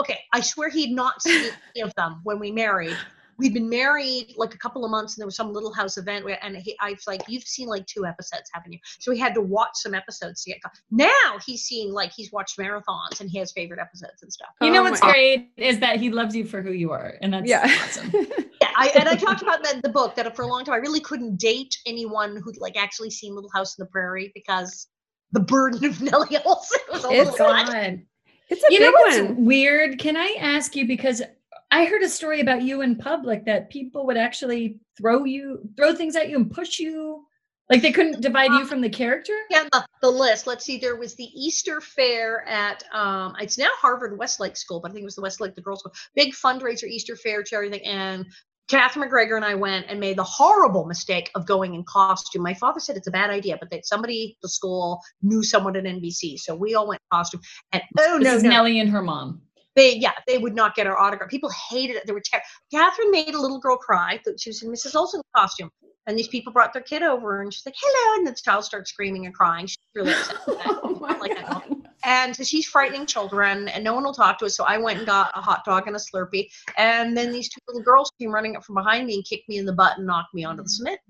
Okay, I swear he'd not seen any of them when we married. We'd been married like a couple of months, and there was some little house event, where, and he, I was like, "You've seen like two episodes, haven't you?" So we had to watch some episodes to get. caught. Now he's seen like he's watched marathons and he has favorite episodes and stuff. You know Oh what's my- great is that he loves you for who you are, and that's Yeah. awesome. Yeah, I, and I talked about that in the book that for a long time I really couldn't date anyone who'd like actually seen Little House on the Prairie because the burden of Nellie Oleson was a It's little much. God. it's a You big know what's one. weird? Can I ask you because I heard a story about you in public that people would actually throw you, throw things at you, and push you. Like they couldn't divide you from the character. Yeah, the, the list. Let's see. There was the Easter Fair at um, it's now Harvard Westlake School, but I think it was the Westlake, the girls' school. Big fundraiser, Easter Fair, charity thing. And Katherine MacGregor and I went and made the horrible mistake of going in costume. My father said it's a bad idea, but that somebody at the school knew someone at NBC, so we all went in costume. And oh This no, is no, Nellie and her mom. they yeah they would not get our autograph people hated it they were terrible catherine made a little girl cry she was in mrs oleson costume and these people brought their kid over and she's like hello and the child starts screaming and crying she's really upset. Oh like that God. and so she's frightening children and no one will talk to us so i went and got a hot dog and a slurpee and then these two little girls came running up from behind me and kicked me in the butt and knocked me onto the cement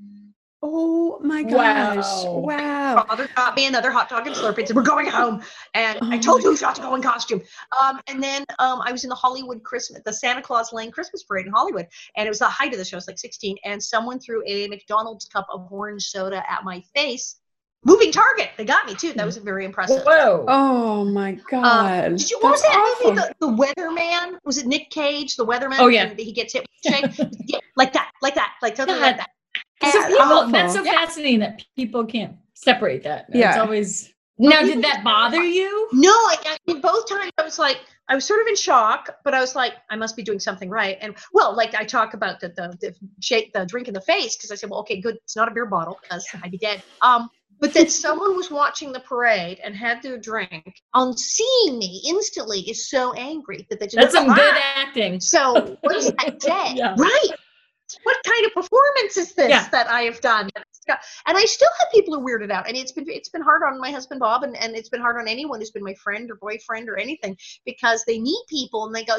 Oh my gosh. Wow. Wow. father got me another hot dog and slurpee and said, We're going home. And Oh I told my you not to go in costume. Um, and then um, I was in the Hollywood Christmas, the Santa Claus Lane Christmas parade in Hollywood. And it was the height of the show. I was like 16. And someone threw a McDonald's cup of orange soda at my face. Moving target. They got me too. That was very impressive. Whoa. Oh my God. Uh, did you what was That's that movie? The, the Weatherman? Was it Nick Cage, the Weatherman? Oh, yeah. And he gets hit with a shake. yeah, like that, like that, like something God. like that. So people, um, that's so yeah. fascinating that people can't separate that. It's Yeah. always. Now, did that bother you? No, I, I mean both times I was like, I was sort of in shock, but I was like, I must be doing something right. And well, like I talk about the the, the shake the drink in the face because I said, well, okay, good, it's not a beer bottle because I'd be dead. Um, but that someone was watching the parade and had their drink on seeing me instantly is so angry that they just That's some "Ah!" good acting. So what does that say? Yeah. Right. What kind of performance is this Yeah. that I have done? And I still have people who weirded out. And it's been it's been hard on my husband Bob and, and it's been hard on anyone who's been my friend or boyfriend or anything because they meet people and they go,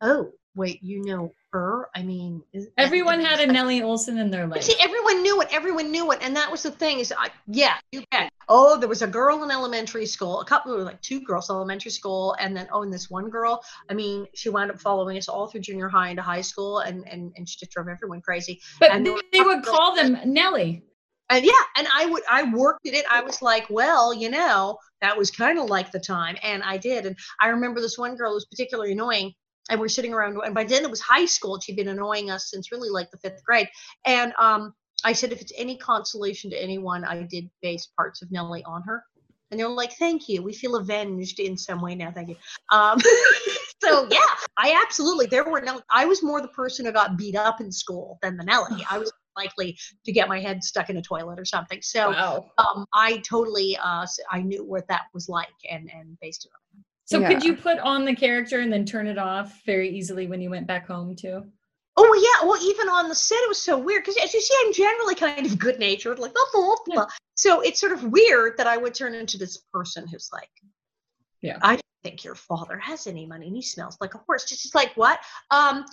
Oh, wait, you know her? I mean is, Everyone had a and- Nellie Oleson in their life. See, everyone knew it. Everyone knew it, and that was the thing. Is I, yeah, you bet. Oh, there was a girl in elementary school. A couple, there were like two girls in elementary school, and then oh, and this one girl. I mean, she wound up following us all through junior high into high school, and and and she just drove everyone crazy. But and they, they would call them Nellie. And yeah, and I would I worked at it. I was like, well, you know, that was kind of like the time, and I did. And I remember this one girl who was particularly annoying. And we're sitting around, and by then it was high school. She'd been annoying us since really like the fifth grade. And um, I said, if it's any consolation to anyone, I did base parts of Nellie on her. And they're like, thank you. We feel avenged in some way now. Thank you. Um, so yeah, I absolutely, there were no, I was more the person who got beat up in school than the Nellie. I was likely to get my head stuck in a toilet or something. So Wow. um, I totally, uh, I knew what that was like and, and based it on So could you put on the character and then turn it off very easily when you went back home too? Oh yeah, well even on the set it was so weird because as you see, I'm generally kind of good natured, like blah, blah, blah. So it's sort of weird that I would turn into this person who's like, Yeah. I think your father has any money and he smells like a horse. Just like what? Um,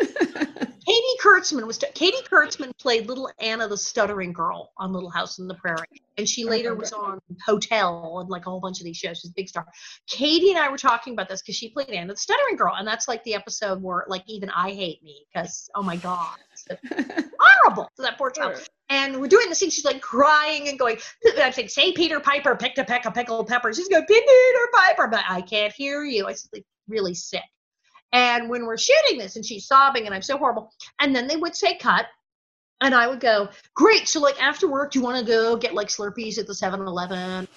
Katy Kurtzman was Katy Kurtzman played little Anna the stuttering girl on Little House on the Prairie, and she later was on Hotel and like a whole bunch of these shows. She's a big star. Katy and I were talking about this because she played Anna the stuttering girl, and that's like the episode where like even I hate me because oh my god, horrible to that poor child. And we're doing the scene. She's like crying and going. I'm saying, "Say Peter Piper picked a peck of pickled peppers." She's going, "Peter Piper," but I can't hear you. I was like really sick. And when we're shooting this, and she's sobbing, and I'm so horrible. And then they would say cut, and I would go, great. So like after work, do you want to go get like Slurpees at the 7-Eleven?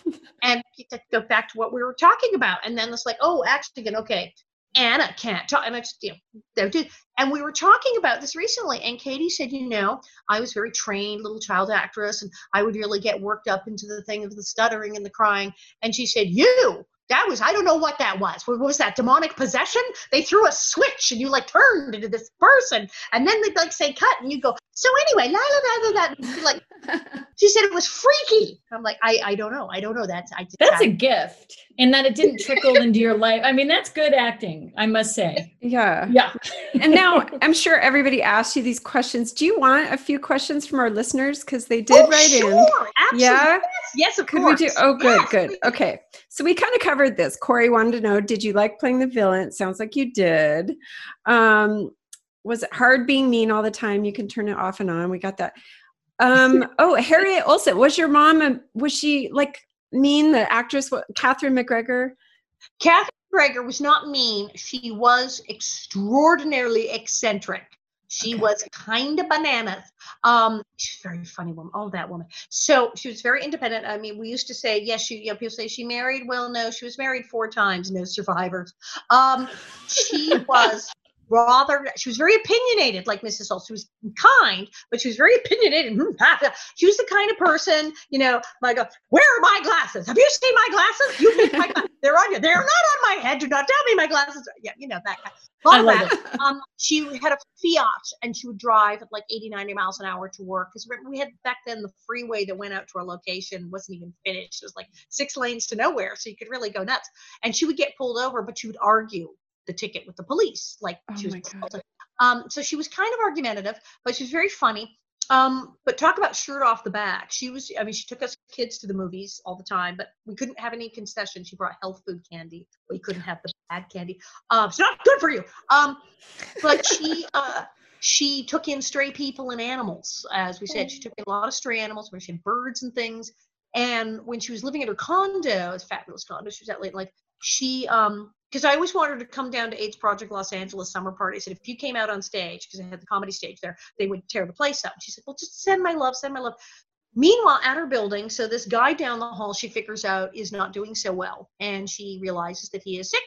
and go back to what we were talking about. And then it's like, oh, actually, okay, Anna can't talk. And I just, you know. And we were talking about this recently, and Katy said, you know, I was very trained little child actress, and I would really get worked up into the thing of the stuttering and the crying. And she said, you that was I don't know what that was. What was that demonic possession? They threw a switch and you like turned into this person, and then they'd like say cut, and you go. So anyway, la la la la la. Like she said, it was freaky. I'm like, I I don't know, I don't know. That's I. That's a gift, and that it didn't trickle into your life. I mean, that's good acting, I must say. Yeah. Yeah. and now I'm sure everybody asked you these questions. Do you want a few questions from our listeners? Because they did oh, write sure, in. Absolutely. Yeah. Yes, yes of Could course. we do? Oh, good, Yes, good. please. Okay. So we kind of covered this. Corey wanted to know Did you like playing the villain? It sounds like you did. Um, was it hard being mean all the time? You can turn it off and on. We got that. Um, oh, Harriet Olsen. Was your mom, a, was she like mean? The actress, what, Katherine MacGregor? Katherine MacGregor was not mean. She was extraordinarily eccentric. She Okay. was kind of bananas. Um, she's a very funny woman. Oh, that woman. So she was very independent. I mean, we used to say, yes, she, you know, people say she married. Well, no, she was married four times, no survivors. Um, she was rather, she was very opinionated, like Mrs. Holt. She was kind, but she was very opinionated. She was the kind of person, you know, like, uh, where are my glasses? Have you seen my glasses? You picked my glasses. They're on you. They're not on my head. Do not tell me my glasses. are-" Yeah, you know, that kind. Of that. Um, she had a Fiat and she would drive at like 80, 90 miles an hour to work. Because we had back then the freeway that went out to our location wasn't even finished. It was like six lanes to nowhere. So you could really go nuts. And she would get pulled over, but she would argue the ticket with the police. Like Oh she was. Um, so she was kind of argumentative, but she was very funny. Um, but talk about shirt off the back. She was, I mean, she took us kids to the movies all the time, but we couldn't have any concessions. She brought health food candy. We couldn't have the bad candy. Um, it's not good for you. Um, but she, uh, she took in stray people and animals. As we said, she took in a lot of stray animals where she had birds and things. And when she was living at her condo, it's a fabulous condo, she was at late in life. She, um, because I always wanted to come down to AIDS Project Los Angeles summer party. I said, if you came out on stage, because I had the comedy stage there, they would tear the place up. She said, well, just send my love, send my love. Meanwhile, at her building, so this guy down the hall, she figures out is not doing so well. And she realizes that he is sick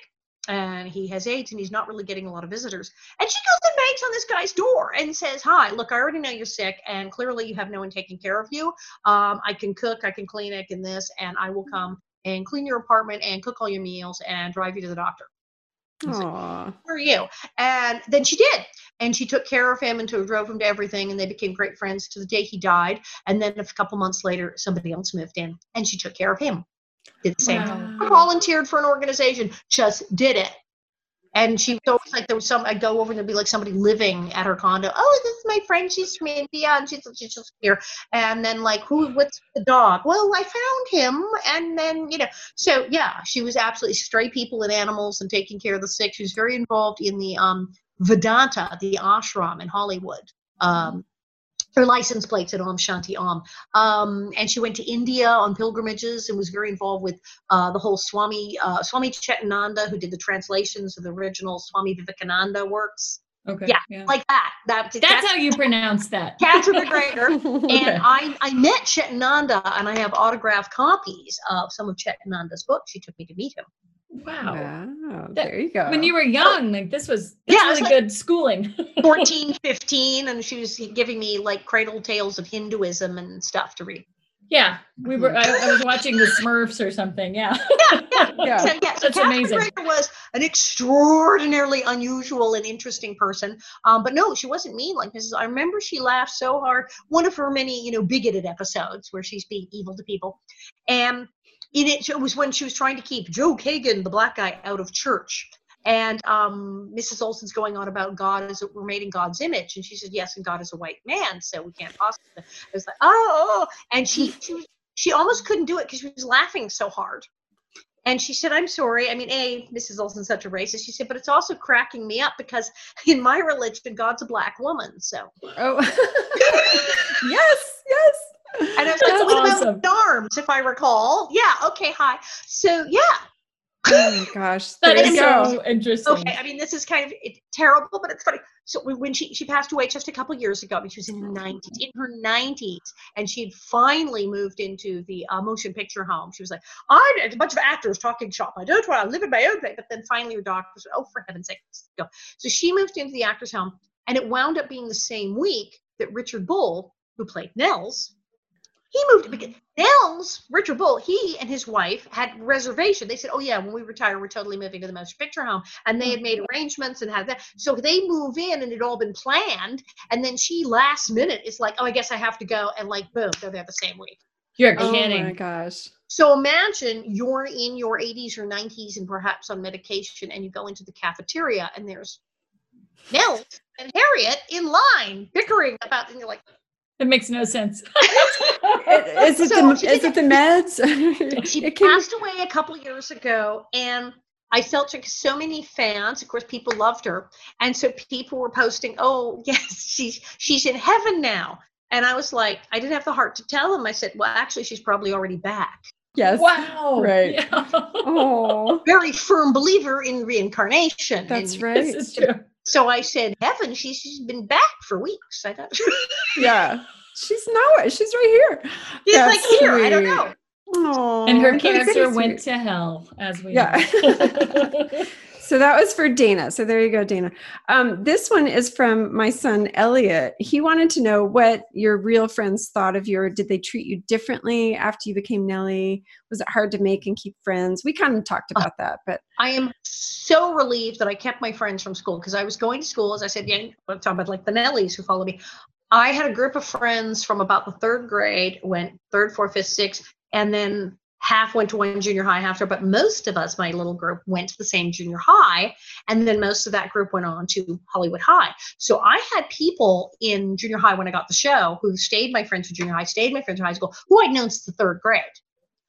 and he has AIDS and he's not really getting a lot of visitors. And she goes and bangs on this guy's door and says, Hi, look, I already know you're sick and clearly you have no one taking care of you. Um, I can cook, I can clean, I can this, and I will come and clean your apartment and cook all your meals and drive you to the doctor. He's like, Aw. Who are you? And then she did. And she took care of him and to, drove him to everything. And they became great friends to the day he died. And then a couple months later, somebody else moved in and she took care of him. Did the same thing. Wow. Volunteered for an organization, just did it. And she was always like, there was some, I'd go over and there'd be like somebody living at her condo. Oh, this is my friend. She's from India and she's, she's just here. And then, like, who, what's the dog? Well, I found him. And then, you know, so yeah, she was absolutely stray people and animals and taking care of the sick. She was very involved in the um, Vedanta, the ashram in Hollywood. Um, her license plate said Om Shanti Om. Um, and she went to India on pilgrimages and was very involved with uh, the whole Swami uh, Swami Chetananda, who did the translations of the original Swami Vivekananda works, Okay. Yeah, like that. that That's how you pronounce that. Katherine MacGregor. Okay. And I, I met Chetananda, and I have autographed copies of some of Chetananda's books. She took me to meet him. Wow. Wow. That- There you go. When you were young, like this was Yeah, that's was really like- good schooling. 14, 15, and she was giving me like cradle tales of Hinduism and stuff to read. Yeah, we were. I, I was watching the Smurfs or something. Yeah. Yeah, yeah. Yeah. So, yeah, so That's Catherine amazing. Greger was an extraordinarily unusual and interesting person. Um, but no, she wasn't mean like Mrs. I remember she laughed so hard. One of her many, you know, bigoted episodes where she's being evil to people. And in it, it was when she was trying to keep Joe Kagan, the black guy, out of church. And um, Mrs. Oleson's going on about God is we're made in God's image, and she said yes, and God is a white man, so we can't possibly. It was like oh, and she she she almost couldn't do it because she was laughing so hard. And she said, I'm sorry. I mean, A, Mrs. Oleson's such a racist. She said, but it's also cracking me up because in my religion, God's a black woman. So, Oh, yes, yes. And I was like, what awesome. about arms, if I recall? Yeah. Okay. Hi. So, yeah. Oh my gosh, That there is you go. so interesting. Okay. I mean, this is kind of it's terrible, but it's funny. So when- when she, she passed away just a couple years ago, I mean, she was in her 90s, in her 90s, and she had finally moved into the uh, motion picture home. She was like, I'm a bunch of actors talking shop. I don't want to live in my own place. But then finally her doctor said, oh, for heaven's sake, let's go. So she moved into the actors home, and it wound up being the same week that Richard Bull, who played Nels, he moved because Nels, Richard Bull, he and his wife had reservation. They said, "Oh yeah, when we retire, we're totally moving to the motion picture home," and they had made mm-hmm. arrangements and had that. So they move in, and it all been planned. And then she last minute is like, "Oh, I guess I have to go," and like, boom, they're there the same week. You're Oh kidding. my gosh. So imagine you're in your 80s or 90s and perhaps on medication, and you go into the cafeteria, and there's Nels and Harriet in line bickering about, and you're like, It makes no sense. Is it So the is it the meds? she It can- passed away a couple years ago and i felt like so many fans of course people loved her and so people were posting oh yes she's she's in heaven now and i was like i didn't have the heart to tell them i said well actually she's probably already back yes. wow. Right. Yeah. Oh, very firm believer in reincarnation that's and right. This is true. So i said heaven she's, she's been back for weeks i thought Yeah. She's nowhere. She's right here. she's like That's here i don't know Oh, And her cancer went to hell, as we Yeah. So that was for Dana. So there you go, Dana. Um, this one is from my son Elliot. He wanted to know what your real friends thought of you, or did they treat you differently after you became Nellie? Was it hard to make and keep friends? We kind of talked about that, but I am so relieved that I kept my friends from school because I was going to school, as I said, yeah, I'm talking about like the Nellies who follow me. I had a group of friends from about the third grade, went third, fourth, fifth, sixth, and then half went to one junior high after, but most of us, my little group, went to the same junior high. And then most of that group went on to Hollywood High. So I had people in junior high when I got the show who stayed my friends from junior high, stayed my friends from high school, who I'd known since the third grade.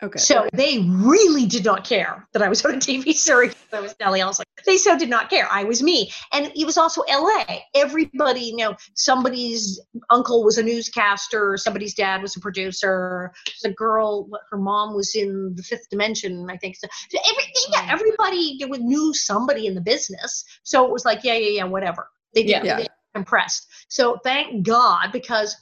Oh, okay. So they really did not care that I was on a TV series. I was Nellie. I was like, they so did not care. I was me. And it was also LA. Everybody, you know, somebody's uncle was a newscaster, somebody's dad was a producer. The girl, her mom was in the fifth dimension, I think. So, yeah, mm. everybody knew somebody in the business. So it was like, yeah, yeah, yeah, whatever. They didn't Yeah. impressed. So thank God, because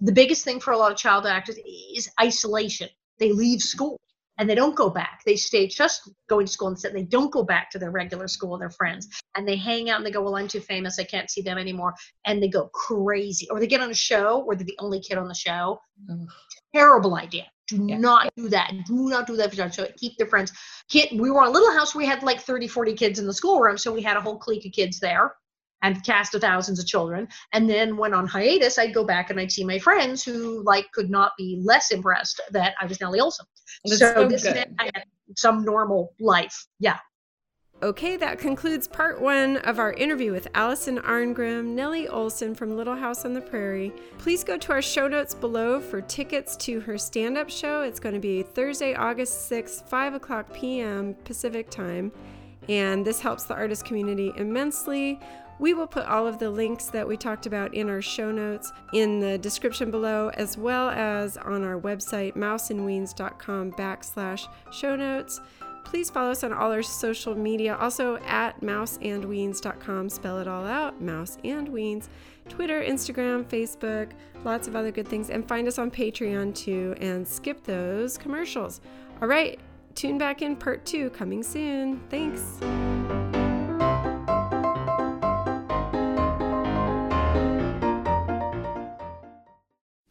the biggest thing for a lot of child actors is isolation. They leave school and they don't go back. They stay just going to school instead. They don't go back to their regular school, their friends, and they hang out and they go, Well, I'm too famous. I can't see them anymore. And they go crazy. Or they get on a show where they're the only kid on the show. Terrible idea. Do Yeah. not do that. Do not do that for. So keep their friends. Kid, we were on a little house. We had like 30, 40 kids in the schoolroom. So we had a whole clique of kids there and cast of thousands of children. And then when on hiatus, I'd go back and I'd see my friends who like could not be less impressed that I was Nellie Oleson. That's so so this meant I had some normal life. Yeah. Okay, that concludes part one of our interview with Alison Arngrim, Nellie Oleson from Little House on the Prairie. Please go to our show notes below for tickets to her stand up show. It's going to be Thursday, August 6th, 5 o'clock p.m. Pacific time. And this helps the artist community immensely. We will put all of the links that we talked about in our show notes in the description below, as well as on our website, mouseandweens.com backslash show notes. Please follow us on all our social media, also at mouseandweens.com. Spell it all out, Mouse and Weens. Twitter, Instagram, Facebook, lots of other good things. And find us on Patreon too, and skip those commercials. All right, tune back in part two coming soon. Thanks.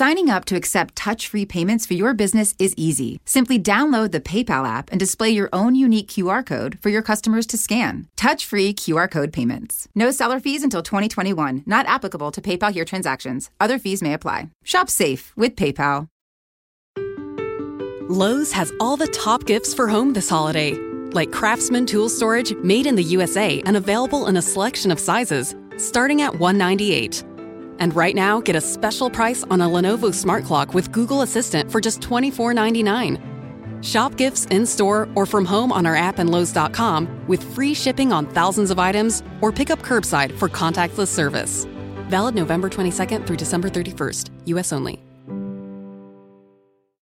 Signing up to accept touch free payments for your business is easy. Simply download the PayPal app and display your own unique QR code for your customers to scan. Touch free QR code payments. No seller fees until 2021, not applicable to PayPal here transactions. Other fees may apply. Shop safe with PayPal. Lowe's has all the top gifts for home this holiday, like Craftsman tool storage made in the USA and available in a selection of sizes, starting at $198. And right now, get a special price on a Lenovo Smart Clock with Google Assistant for just $24.99. Shop gifts in store or from home on our app and Lowe's.com with free shipping on thousands of items or pick up curbside for contactless service. Valid November 22nd through December 31st, US only.